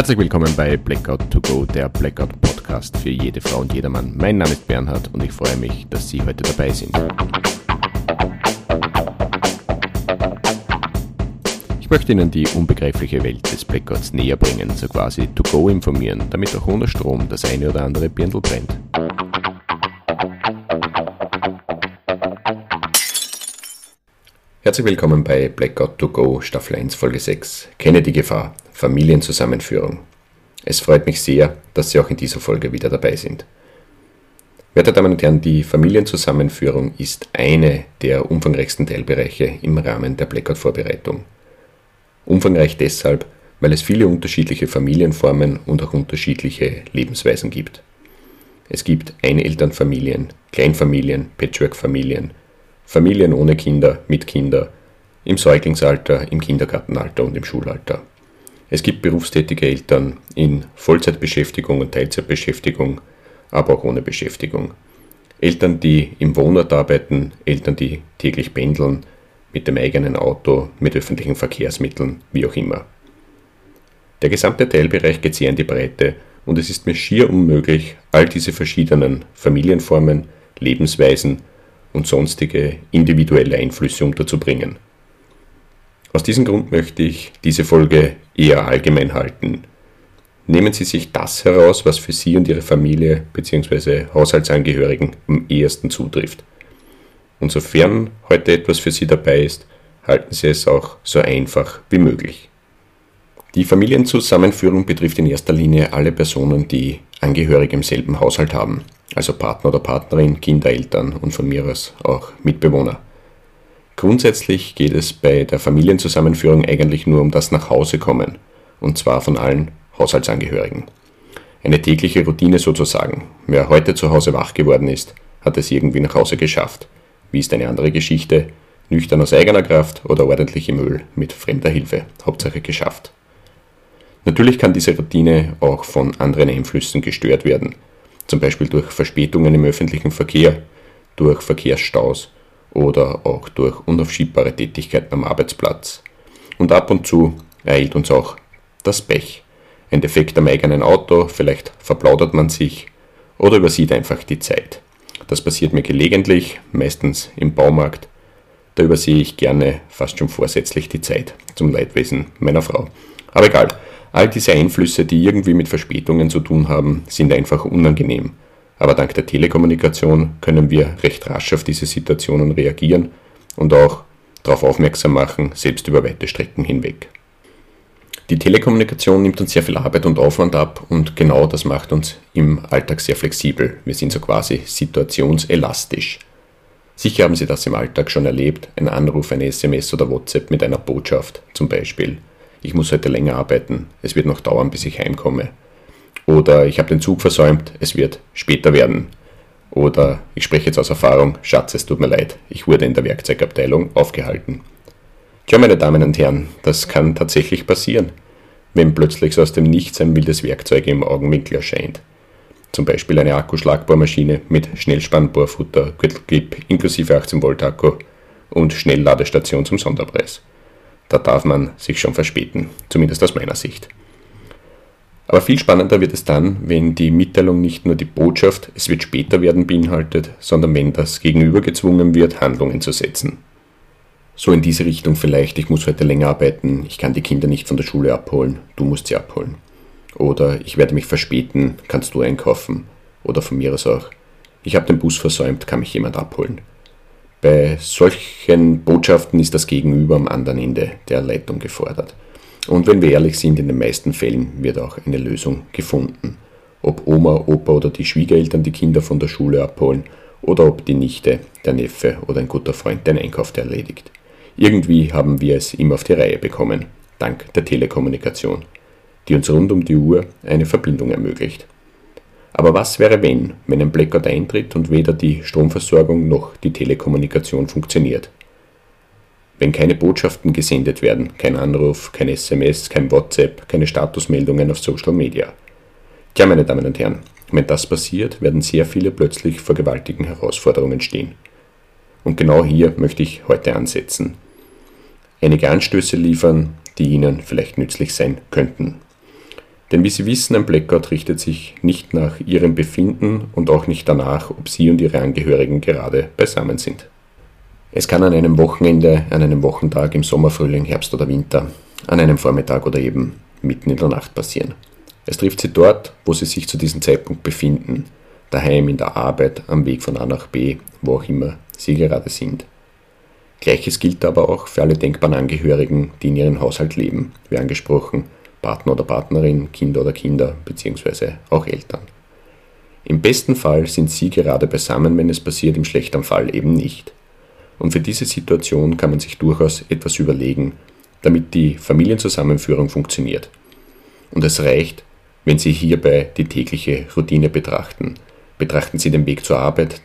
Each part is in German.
Herzlich willkommen bei Blackout to Go, der Blackout Podcast für jede Frau und jedermann. Mein Name ist Bernhard und ich freue mich, dass Sie heute dabei sind. Ich möchte Ihnen die unbegreifliche Welt des Blackouts näher bringen, so quasi to go informieren, damit auch ohne Strom das eine oder andere Birndl brennt. Herzlich willkommen bei Blackout to Go Staffel 1 Folge 6. Kenne die Gefahr. Familienzusammenführung. Es freut mich sehr, dass Sie auch in dieser Folge wieder dabei sind. Werte Damen und Herren, die Familienzusammenführung ist eine der umfangreichsten Teilbereiche im Rahmen der Blackout-Vorbereitung. Umfangreich deshalb, weil es viele unterschiedliche Familienformen und auch unterschiedliche Lebensweisen gibt. Es gibt Einelternfamilien, Kleinfamilien, Patchwork-Familien, Familien ohne Kinder, mit Kinder, im Säuglingsalter, im Kindergartenalter und im Schulalter. Es gibt berufstätige Eltern in Vollzeitbeschäftigung und Teilzeitbeschäftigung, aber auch ohne Beschäftigung. Eltern, die im Wohnort arbeiten, Eltern, die täglich pendeln, mit dem eigenen Auto, mit öffentlichen Verkehrsmitteln, wie auch immer. Der gesamte Teilbereich geht sehr in die Breite und es ist mir schier unmöglich, all diese verschiedenen Familienformen, Lebensweisen und sonstige individuelle Einflüsse unterzubringen. Aus diesem Grund möchte ich diese Folge eher allgemein halten. Nehmen Sie sich das heraus, was für Sie und Ihre Familie bzw. Haushaltsangehörigen am ehesten zutrifft. Und sofern heute etwas für Sie dabei ist, halten Sie es auch so einfach wie möglich. Die Familienzusammenführung betrifft in erster Linie alle Personen, die Angehörige im selben Haushalt haben also Partner oder Partnerin, Kinder, Eltern und von mir aus auch Mitbewohner. Grundsätzlich geht es bei der Familienzusammenführung eigentlich nur um das Nachhausekommen, und zwar von allen Haushaltsangehörigen. Eine tägliche Routine sozusagen. Wer heute zu Hause wach geworden ist, hat es irgendwie nach Hause geschafft. Wie ist eine andere Geschichte? Nüchtern aus eigener Kraft oder ordentlich im Öl mit fremder Hilfe. Hauptsache geschafft. Natürlich kann diese Routine auch von anderen Einflüssen gestört werden, zum Beispiel durch Verspätungen im öffentlichen Verkehr, durch Verkehrsstaus oder auch durch unaufschiebbare Tätigkeiten am Arbeitsplatz. Und ab und zu ereilt uns auch das Pech. Ein Defekt am eigenen Auto, vielleicht verplaudert man sich oder übersieht einfach die Zeit. Das passiert mir gelegentlich, meistens im Baumarkt. Da übersehe ich gerne fast schon vorsätzlich die Zeit, zum Leidwesen meiner Frau. Aber egal, All diese Einflüsse, die irgendwie mit Verspätungen zu tun haben, sind einfach unangenehm. Aber dank der Telekommunikation können wir recht rasch auf diese Situationen reagieren und auch darauf aufmerksam machen, selbst über weite Strecken hinweg. Die Telekommunikation nimmt uns sehr viel Arbeit und Aufwand ab und genau das macht uns im Alltag sehr flexibel. Wir sind so quasi situationselastisch. Sicher haben Sie das im Alltag schon erlebt, ein Anruf, eine SMS oder WhatsApp mit einer Botschaft zum Beispiel ich muss heute länger arbeiten, es wird noch dauern, bis ich heimkomme. Oder ich habe den Zug versäumt, es wird später werden. Oder ich spreche jetzt aus Erfahrung, Schatz, es tut mir leid, ich wurde in der Werkzeugabteilung aufgehalten. Tja, meine Damen und Herren, das kann tatsächlich passieren, wenn plötzlich so aus dem Nichts ein wildes Werkzeug im Augenwinkel erscheint. Zum Beispiel eine Akkuschlagbohrmaschine mit Schnellspannbohrfutter, Gürtelclip inklusive 18 Volt Akku und Schnellladestation zum Sonderpreis da darf man sich schon verspäten, zumindest aus meiner Sicht. Aber viel spannender wird es dann, wenn die Mitteilung nicht nur die Botschaft, es wird später werden, beinhaltet, sondern wenn das Gegenüber gezwungen wird, Handlungen zu setzen. So in diese Richtung vielleicht, ich muss heute länger arbeiten, ich kann die Kinder nicht von der Schule abholen, du musst sie abholen. Oder ich werde mich verspäten, kannst du einkaufen. Oder von mir aus auch, ich habe den Bus versäumt, kann mich jemand abholen. Bei solchen Botschaften ist das Gegenüber am anderen Ende der Leitung gefordert. Und wenn wir ehrlich sind, in den meisten Fällen wird auch eine Lösung gefunden. Ob Oma, Opa oder die Schwiegereltern die Kinder von der Schule abholen oder ob die Nichte, der Neffe oder ein guter Freund den Einkauf erledigt. Irgendwie haben wir es immer auf die Reihe bekommen, dank der Telekommunikation, die uns rund um die Uhr eine Verbindung ermöglicht. Aber was wäre, wenn, wenn ein Blackout eintritt und weder die Stromversorgung noch die Telekommunikation funktioniert? Wenn keine Botschaften gesendet werden, kein Anruf, kein SMS, kein WhatsApp, keine Statusmeldungen auf Social Media. Tja, meine Damen und Herren, wenn das passiert, werden sehr viele plötzlich vor gewaltigen Herausforderungen stehen. Und genau hier möchte ich heute ansetzen. Einige Anstöße liefern, die Ihnen vielleicht nützlich sein könnten. Denn wie Sie wissen, ein Blackout richtet sich nicht nach Ihrem Befinden und auch nicht danach, ob Sie und Ihre Angehörigen gerade beisammen sind. Es kann an einem Wochenende, an einem Wochentag im Sommer, Frühling, Herbst oder Winter, an einem Vormittag oder eben mitten in der Nacht passieren. Es trifft Sie dort, wo Sie sich zu diesem Zeitpunkt befinden, daheim, in der Arbeit, am Weg von A nach B, wo auch immer Sie gerade sind. Gleiches gilt aber auch für alle denkbaren Angehörigen, die in ihrem Haushalt leben, wie angesprochen, Partner oder Partnerin, Kinder oder Kinder, beziehungsweise auch Eltern. Im besten Fall sind sie gerade beisammen, wenn es passiert, im schlechten Fall eben nicht. Und für diese Situation kann man sich durchaus etwas überlegen, damit die Familienzusammenführung funktioniert. Und es reicht, wenn Sie hierbei die tägliche Routine betrachten. Betrachten Sie den Weg zur Arbeit,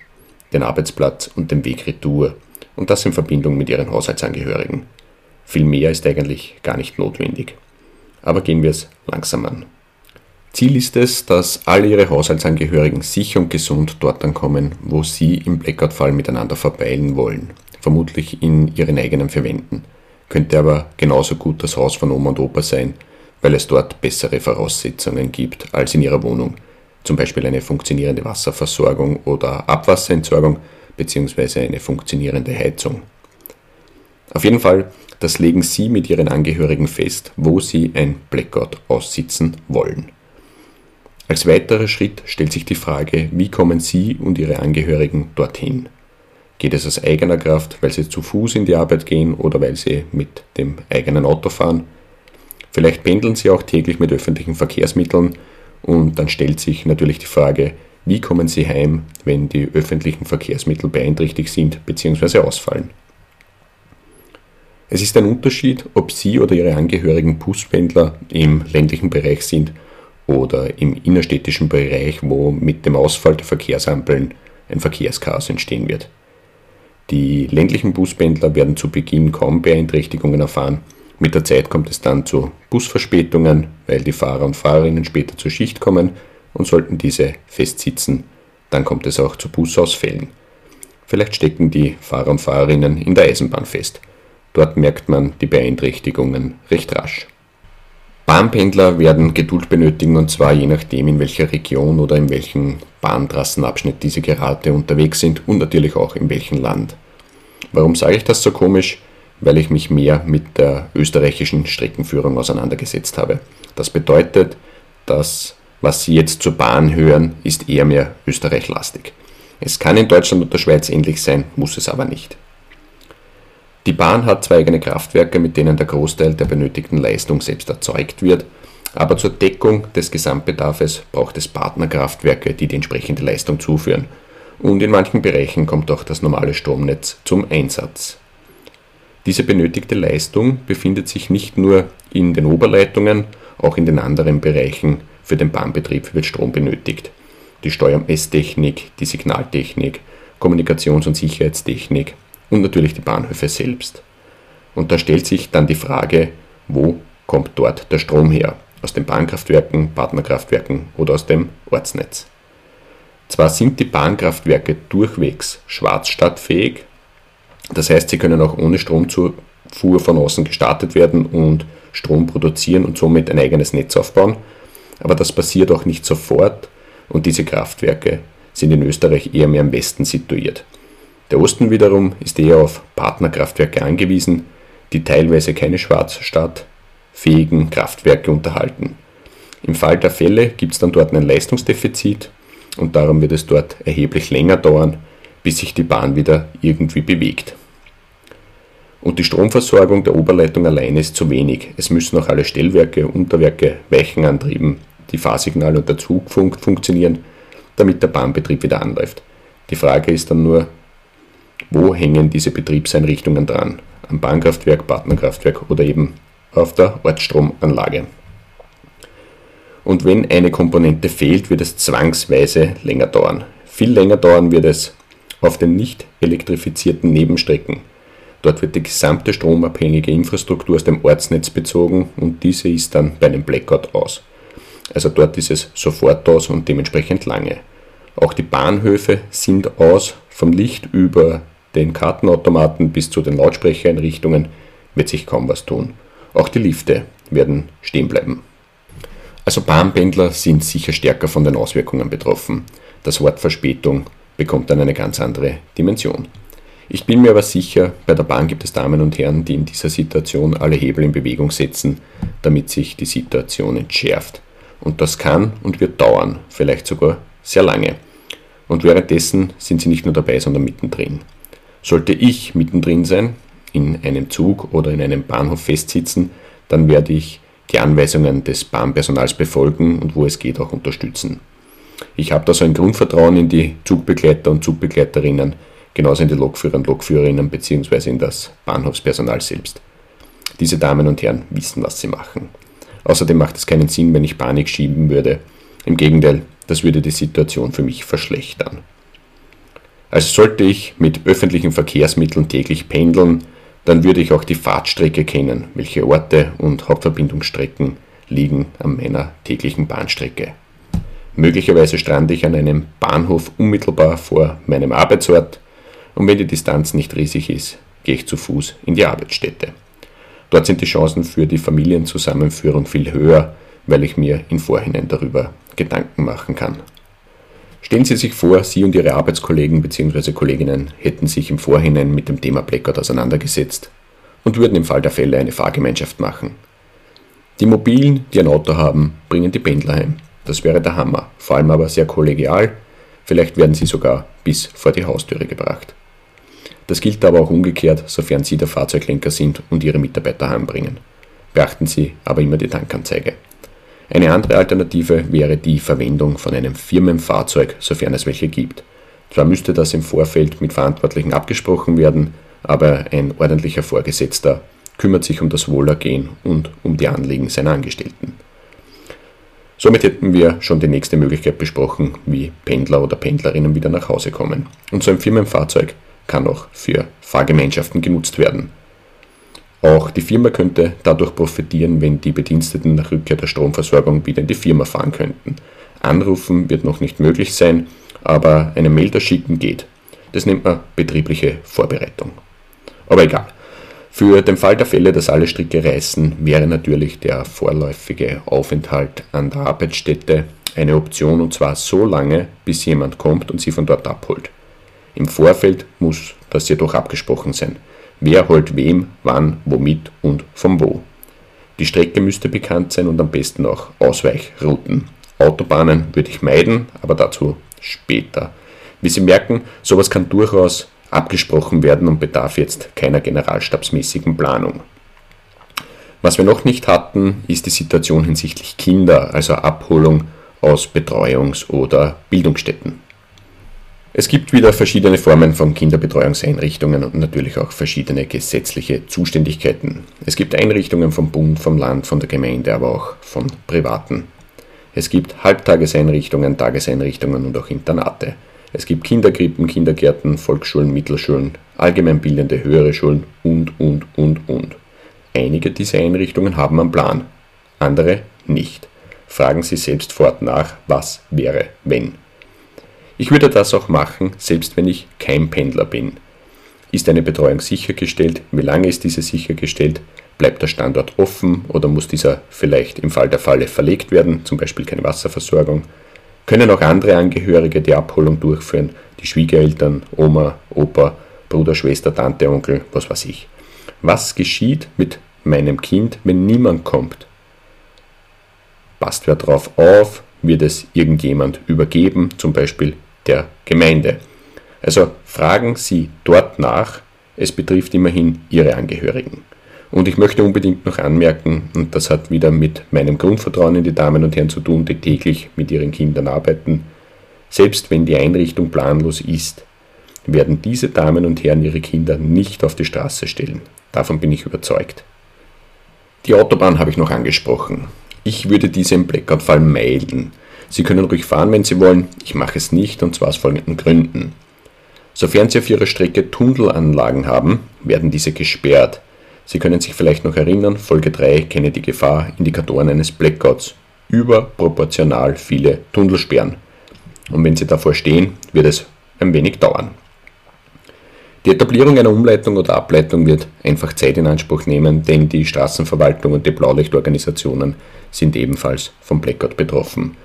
den Arbeitsplatz und den Weg retour und das in Verbindung mit Ihren Haushaltsangehörigen. Viel mehr ist eigentlich gar nicht notwendig. Aber gehen wir es langsam an. Ziel ist es, dass alle Ihre Haushaltsangehörigen sicher und gesund dort ankommen, wo Sie im Blackout-Fall miteinander verweilen wollen, vermutlich in Ihren eigenen Verwenden. Könnte aber genauso gut das Haus von Oma und Opa sein, weil es dort bessere Voraussetzungen gibt als in Ihrer Wohnung, zum Beispiel eine funktionierende Wasserversorgung oder Abwasserentsorgung bzw. eine funktionierende Heizung. Auf jeden Fall, das legen Sie mit Ihren Angehörigen fest, wo Sie ein Blackout aussitzen wollen. Als weiterer Schritt stellt sich die Frage, wie kommen Sie und Ihre Angehörigen dorthin? Geht es aus eigener Kraft, weil Sie zu Fuß in die Arbeit gehen oder weil Sie mit dem eigenen Auto fahren? Vielleicht pendeln Sie auch täglich mit öffentlichen Verkehrsmitteln und dann stellt sich natürlich die Frage, wie kommen Sie heim, wenn die öffentlichen Verkehrsmittel beeinträchtigt sind bzw. ausfallen? Es ist ein Unterschied, ob Sie oder Ihre Angehörigen Buspendler im ländlichen Bereich sind oder im innerstädtischen Bereich, wo mit dem Ausfall der Verkehrsampeln ein Verkehrschaos entstehen wird. Die ländlichen Buspendler werden zu Beginn kaum Beeinträchtigungen erfahren. Mit der Zeit kommt es dann zu Busverspätungen, weil die Fahrer und Fahrerinnen später zur Schicht kommen und sollten diese festsitzen, dann kommt es auch zu Busausfällen. Vielleicht stecken die Fahrer und Fahrerinnen in der Eisenbahn fest. Dort merkt man die Beeinträchtigungen recht rasch. Bahnpendler werden Geduld benötigen und zwar je nachdem, in welcher Region oder in welchem Bahntrassenabschnitt diese gerade unterwegs sind und natürlich auch in welchem Land. Warum sage ich das so komisch? Weil ich mich mehr mit der österreichischen Streckenführung auseinandergesetzt habe. Das bedeutet, dass was Sie jetzt zur Bahn hören, ist eher mehr österreichlastig. Es kann in Deutschland und der Schweiz ähnlich sein, muss es aber nicht. Die Bahn hat zwei eigene Kraftwerke, mit denen der Großteil der benötigten Leistung selbst erzeugt wird, aber zur Deckung des Gesamtbedarfs braucht es Partnerkraftwerke, die die entsprechende Leistung zuführen. Und in manchen Bereichen kommt auch das normale Stromnetz zum Einsatz. Diese benötigte Leistung befindet sich nicht nur in den Oberleitungen, auch in den anderen Bereichen für den Bahnbetrieb wird Strom benötigt. Die Steuer- und Messtechnik, die Signaltechnik, Kommunikations- und Sicherheitstechnik und natürlich die Bahnhöfe selbst. Und da stellt sich dann die Frage, wo kommt dort der Strom her? Aus den Bahnkraftwerken, Partnerkraftwerken oder aus dem Ortsnetz? Zwar sind die Bahnkraftwerke durchwegs schwarzstadtfähig, das heißt, sie können auch ohne Stromzufuhr von außen gestartet werden und Strom produzieren und somit ein eigenes Netz aufbauen, aber das passiert auch nicht sofort und diese Kraftwerke sind in Österreich eher mehr im Westen situiert. Der Osten wiederum ist eher auf Partnerkraftwerke angewiesen, die teilweise keine schwarzstadtfähigen Kraftwerke unterhalten. Im Fall der Fälle gibt es dann dort ein Leistungsdefizit und darum wird es dort erheblich länger dauern, bis sich die Bahn wieder irgendwie bewegt. Und die Stromversorgung der Oberleitung alleine ist zu wenig. Es müssen auch alle Stellwerke, Unterwerke, Weichenantrieben, die Fahrsignale und der Zugfunk funktionieren, damit der Bahnbetrieb wieder anläuft. Die Frage ist dann nur, wo hängen diese Betriebseinrichtungen dran? Am Bahnkraftwerk, Partnerkraftwerk oder eben auf der Ortsstromanlage. Und wenn eine Komponente fehlt, wird es zwangsweise länger dauern. Viel länger dauern wird es auf den nicht elektrifizierten Nebenstrecken Dort wird die gesamte stromabhängige Infrastruktur aus dem Ortsnetz bezogen und diese ist dann bei einem Blackout aus. Also dort ist es sofort aus und dementsprechend lange. Auch die Bahnhöfe sind aus, vom Licht über den Kartenautomaten bis zu den Lautsprechereinrichtungen wird sich kaum was tun. Auch die Lifte werden stehen bleiben. Also Bahnpendler sind sicher stärker von den Auswirkungen betroffen. Das Wort Verspätung bekommt dann eine ganz andere Dimension. Ich bin mir aber sicher, bei der Bahn gibt es Damen und Herren, die in dieser Situation alle Hebel in Bewegung setzen, damit sich die Situation entschärft. Und das kann und wird dauern, vielleicht sogar sehr lange. Und währenddessen sind sie nicht nur dabei, sondern mittendrin. Sollte ich mittendrin sein, in einem Zug oder in einem Bahnhof festsitzen, dann werde ich die Anweisungen des Bahnpersonals befolgen und wo es geht auch unterstützen. Ich habe da so ein Grundvertrauen in die Zugbegleiter und Zugbegleiterinnen, genauso in die Lokführer und Lokführerinnen bzw. in das Bahnhofspersonal selbst. Diese Damen und Herren wissen, was sie machen. Außerdem macht es keinen Sinn, wenn ich Panik schieben würde. Im Gegenteil, das würde die Situation für mich verschlechtern. Also sollte ich mit öffentlichen Verkehrsmitteln täglich pendeln, dann würde ich auch die Fahrtstrecke kennen, welche Orte und Hauptverbindungsstrecken liegen an meiner täglichen Bahnstrecke. Möglicherweise strande ich an einem Bahnhof unmittelbar vor meinem Arbeitsort und wenn die Distanz nicht riesig ist, gehe ich zu Fuß in die Arbeitsstätte. Dort sind die Chancen für die Familienzusammenführung viel höher, weil ich mir im Vorhinein darüber Gedanken machen kann. Stellen Sie sich vor, Sie und Ihre Arbeitskollegen bzw. Kolleginnen hätten sich im Vorhinein mit dem Thema Blackout auseinandergesetzt und würden im Fall der Fälle eine Fahrgemeinschaft machen. Die Mobilen, die ein Auto haben, bringen die Pendler heim. Das wäre der Hammer, vor allem aber sehr kollegial, vielleicht werden sie sogar bis vor die Haustüre gebracht. Das gilt aber auch umgekehrt, sofern Sie der Fahrzeuglenker sind und Ihre Mitarbeiter heimbringen. Beachten Sie aber immer die Tankanzeige. Eine andere Alternative wäre die Verwendung von einem Firmenfahrzeug, sofern es welche gibt. Zwar müsste das im Vorfeld mit Verantwortlichen abgesprochen werden, aber ein ordentlicher Vorgesetzter kümmert sich um das Wohlergehen und um die Anliegen seiner Angestellten. Somit hätten wir schon die nächste Möglichkeit besprochen, wie Pendler oder Pendlerinnen wieder nach Hause kommen. Und so ein Firmenfahrzeug kann auch für Fahrgemeinschaften genutzt werden. Auch die Firma könnte dadurch profitieren, wenn die Bediensteten nach Rückkehr der Stromversorgung wieder in die Firma fahren könnten. Anrufen wird noch nicht möglich sein, aber eine Mail schicken geht. Das nennt man betriebliche Vorbereitung. Aber egal. Für den Fall der Fälle, dass alle Stricke reißen, wäre natürlich der vorläufige Aufenthalt an der Arbeitsstätte eine Option und zwar so lange, bis jemand kommt und sie von dort abholt. Im Vorfeld muss das jedoch abgesprochen sein. Wer holt wem, wann, womit und von wo. Die Strecke müsste bekannt sein und am besten auch Ausweichrouten. Autobahnen würde ich meiden, aber dazu später. Wie Sie merken, sowas kann durchaus abgesprochen werden und bedarf jetzt keiner generalstabsmäßigen Planung. Was wir noch nicht hatten, ist die Situation hinsichtlich Kinder, also Abholung aus Betreuungs- oder Bildungsstätten. Es gibt wieder verschiedene Formen von Kinderbetreuungseinrichtungen und natürlich auch verschiedene gesetzliche Zuständigkeiten. Es gibt Einrichtungen vom Bund, vom Land, von der Gemeinde, aber auch von Privaten. Es gibt Halbtageseinrichtungen, Tageseinrichtungen und auch Internate. Es gibt Kinderkrippen, Kindergärten, Volksschulen, Mittelschulen, allgemeinbildende höhere Schulen und, und, und, und. Einige dieser Einrichtungen haben einen Plan, andere nicht. Fragen Sie selbst fort nach, was wäre, wenn. Ich würde das auch machen, selbst wenn ich kein Pendler bin. Ist eine Betreuung sichergestellt? Wie lange ist diese sichergestellt? Bleibt der Standort offen oder muss dieser vielleicht im Fall der Falle verlegt werden, zum Beispiel keine Wasserversorgung? Können auch andere Angehörige die Abholung durchführen, die Schwiegereltern, Oma, Opa, Bruder, Schwester, Tante, Onkel, was weiß ich. Was geschieht mit meinem Kind, wenn niemand kommt? Passt wer drauf auf? Wird es irgendjemand übergeben, zum Beispiel der Gemeinde. Also fragen Sie dort nach, es betrifft immerhin Ihre Angehörigen. Und ich möchte unbedingt noch anmerken, und das hat wieder mit meinem Grundvertrauen in die Damen und Herren zu tun, die täglich mit ihren Kindern arbeiten, selbst wenn die Einrichtung planlos ist, werden diese Damen und Herren ihre Kinder nicht auf die Straße stellen. Davon bin ich überzeugt. Die Autobahn habe ich noch angesprochen. Ich würde diese im Blackout-Fall meiden. Sie können ruhig fahren, wenn Sie wollen, ich mache es nicht und zwar aus folgenden Gründen. Sofern Sie auf Ihrer Strecke Tunnelanlagen haben, werden diese gesperrt. Sie können sich vielleicht noch erinnern, Folge 3 kenne die Gefahr, Indikatoren eines Blackouts. Überproportional viele Tunnelsperren. Und wenn Sie davor stehen, wird es ein wenig dauern. Die Etablierung einer Umleitung oder Ableitung wird einfach Zeit in Anspruch nehmen, denn die Straßenverwaltung und die Blaulichtorganisationen sind ebenfalls vom Blackout betroffen.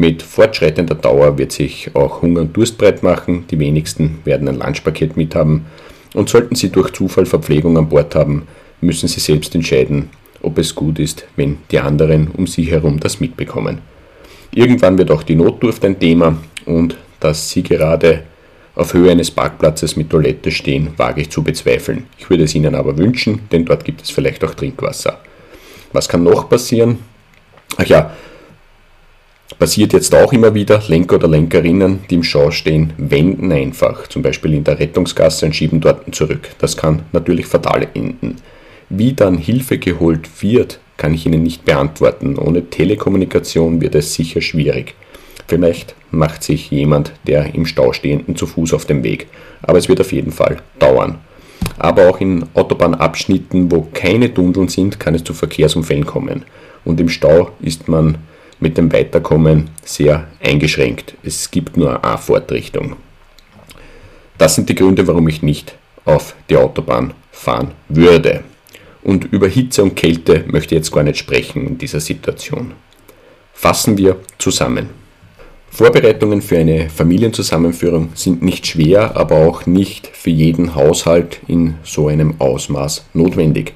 Mit fortschreitender Dauer wird sich auch Hunger und Durst breit machen, die wenigsten werden ein Lunchpaket mithaben und sollten sie durch Zufall Verpflegung an Bord haben, müssen sie selbst entscheiden, ob es gut ist, wenn die anderen um sie herum das mitbekommen. Irgendwann wird auch die Notdurft ein Thema und dass sie gerade auf Höhe eines Parkplatzes mit Toilette stehen, wage ich zu bezweifeln. Ich würde es Ihnen aber wünschen, denn dort gibt es vielleicht auch Trinkwasser. Was kann noch passieren? Ach ja, passiert jetzt auch immer wieder, Lenker oder Lenkerinnen, die im Schau stehen, wenden einfach, zum Beispiel in der Rettungsgasse und schieben dort zurück. Das kann natürlich fatal enden. Wie dann Hilfe geholt wird, kann ich Ihnen nicht beantworten. Ohne Telekommunikation wird es sicher schwierig. Vielleicht macht sich jemand der im Stau stehenden zu Fuß auf den Weg, aber es wird auf jeden Fall dauern. Aber auch in Autobahnabschnitten, wo keine Tunneln sind, kann es zu Verkehrsunfällen kommen. Und im Stau ist man mit dem Weiterkommen sehr eingeschränkt. Es gibt nur eine Fahrtrichtung. Das sind die Gründe, warum ich nicht auf die Autobahn fahren würde. Und über Hitze und Kälte möchte ich jetzt gar nicht sprechen in dieser Situation. Fassen wir zusammen. Vorbereitungen für eine Familienzusammenführung sind nicht schwer, aber auch nicht für jeden Haushalt in so einem Ausmaß notwendig.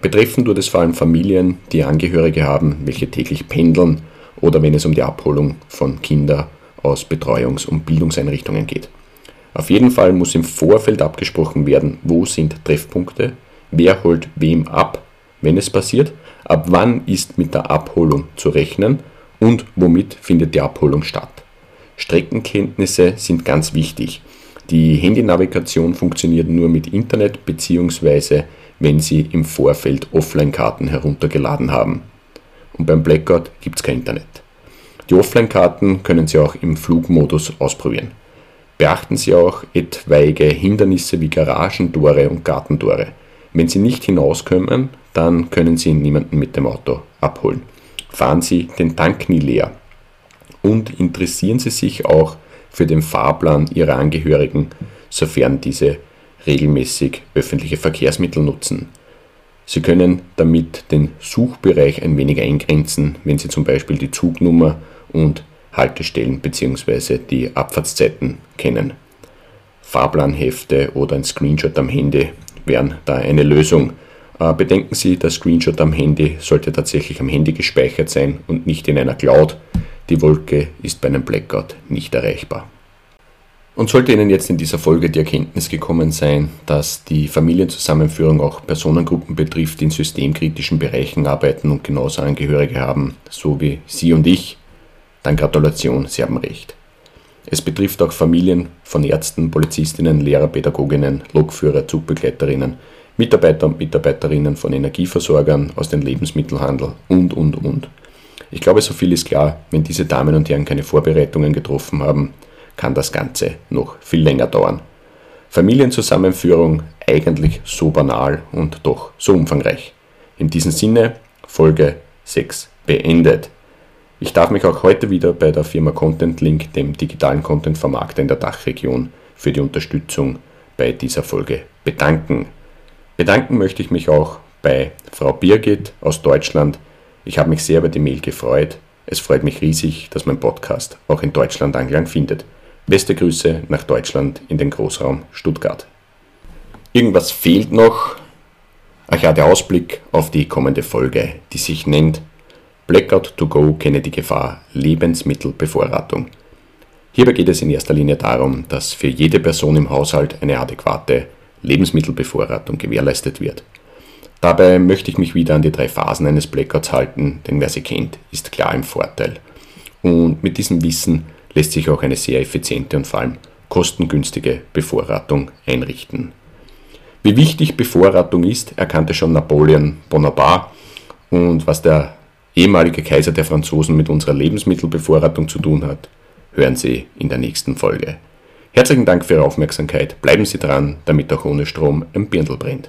Betreffend tut es vor allem Familien, die Angehörige haben, welche täglich pendeln oder wenn es um die Abholung von Kindern aus Betreuungs- und Bildungseinrichtungen geht. Auf jeden Fall muss im Vorfeld abgesprochen werden, wo sind Treffpunkte, wer holt wem ab, wenn es passiert, ab wann ist mit der Abholung zu rechnen und womit findet die Abholung statt. Streckenkenntnisse sind ganz wichtig. Die Handynavigation funktioniert nur mit Internet bzw. wenn Sie im Vorfeld Offline-Karten heruntergeladen haben. Und beim Blackout gibt es kein Internet. Die Offline-Karten können Sie auch im Flugmodus ausprobieren. Beachten Sie auch etwaige Hindernisse wie Garagentore und Gartentore. Wenn Sie nicht hinauskommen, dann können Sie niemanden mit dem Auto abholen fahren Sie den Tank nie leer. Und interessieren Sie sich auch für den Fahrplan Ihrer Angehörigen, sofern diese regelmäßig öffentliche Verkehrsmittel nutzen. Sie können damit den Suchbereich ein wenig eingrenzen, wenn Sie zum Beispiel die Zugnummer und Haltestellen bzw. die Abfahrtszeiten kennen. Fahrplanhefte oder ein Screenshot am Handy wären da eine Lösung. Äh, bedenken Sie, der Screenshot am Handy sollte tatsächlich am Handy gespeichert sein und nicht in einer Cloud. Die Wolke ist bei einem Blackout nicht erreichbar. Und sollte Ihnen jetzt in dieser Folge die Erkenntnis gekommen sein, dass die Familienzusammenführung auch Personengruppen betrifft, die in systemkritischen Bereichen arbeiten und genauso Angehörige haben, so wie Sie und ich, dann Gratulation, Sie haben recht. Es betrifft auch Familien von Ärzten, Polizistinnen, Lehrer, Pädagoginnen, Lokführer, Zugbegleiterinnen, Mitarbeiter und Mitarbeiterinnen von Energieversorgern aus dem Lebensmittelhandel und, und, und. Ich glaube, so viel ist klar, wenn diese Damen und Herren keine Vorbereitungen getroffen haben, kann das Ganze noch viel länger dauern. Familienzusammenführung eigentlich so banal und doch so umfangreich. In diesem Sinne, Folge 6 beendet. Ich darf mich auch heute wieder bei der Firma Content Link, dem digitalen Content-Vermarkter in der Dachregion, für die Unterstützung bei dieser Folge bedanken. Bedanken möchte ich mich auch bei Frau Birgit aus Deutschland. Ich habe mich sehr über die Mail gefreut. Es freut mich riesig, dass mein Podcast auch in Deutschland Anklang findet. Beste Grüße nach Deutschland in den Großraum Stuttgart. Irgendwas fehlt noch. Ach ja, der Ausblick auf die kommende Folge, die sich nennt Blackout to go kenne die Gefahr Lebensmittelbevorratung. Hierbei geht es in erster Linie darum, dass für jede Person im Haushalt eine adäquate Lebensmittelbevorratung gewährleistet wird. Dabei möchte ich mich wieder an die drei Phasen eines Blackouts halten, denn wer sie kennt, ist klar im Vorteil. Und mit diesem Wissen lässt sich auch eine sehr effiziente und vor allem kostengünstige Bevorratung einrichten. Wie wichtig Bevorratung ist, erkannte schon Napoleon Bonaparte und was der ehemalige Kaiser der Franzosen mit unserer Lebensmittelbevorratung zu tun hat, hören Sie in der nächsten Folge. Herzlichen Dank für Ihre Aufmerksamkeit. Bleiben Sie dran, damit auch ohne Strom ein Birndl brennt.